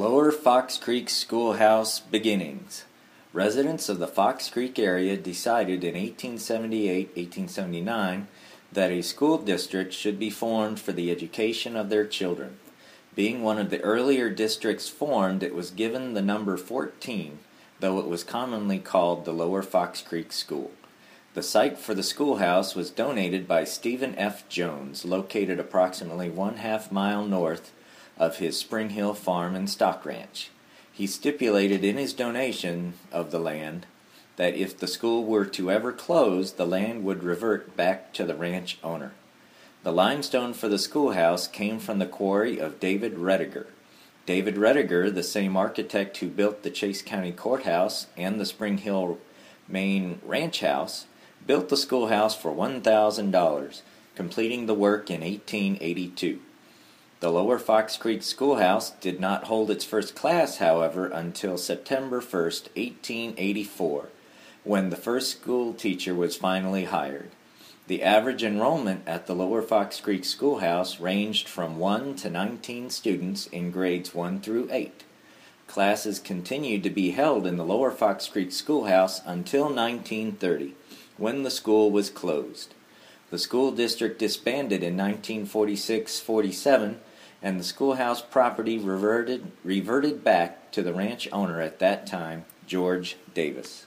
Lower Fox Creek Schoolhouse Beginnings. Residents of the Fox Creek area decided in 1878 1879 that a school district should be formed for the education of their children. Being one of the earlier districts formed, it was given the number 14, though it was commonly called the Lower Fox Creek School. The site for the schoolhouse was donated by Stephen F. Jones, located approximately one half mile north of his Spring Hill farm and stock ranch. He stipulated in his donation of the land that if the school were to ever close, the land would revert back to the ranch owner. The limestone for the schoolhouse came from the quarry of David Rediger. David Rediger, the same architect who built the Chase County Courthouse and the Spring Hill Main Ranch House, built the schoolhouse for $1,000, completing the work in 1882. The Lower Fox Creek Schoolhouse did not hold its first class, however, until September 1, 1884, when the first school teacher was finally hired. The average enrollment at the Lower Fox Creek Schoolhouse ranged from 1 to 19 students in grades 1 through 8. Classes continued to be held in the Lower Fox Creek Schoolhouse until 1930, when the school was closed. The school district disbanded in 1946 47 and the schoolhouse property reverted, reverted back to the ranch owner at that time, George Davis.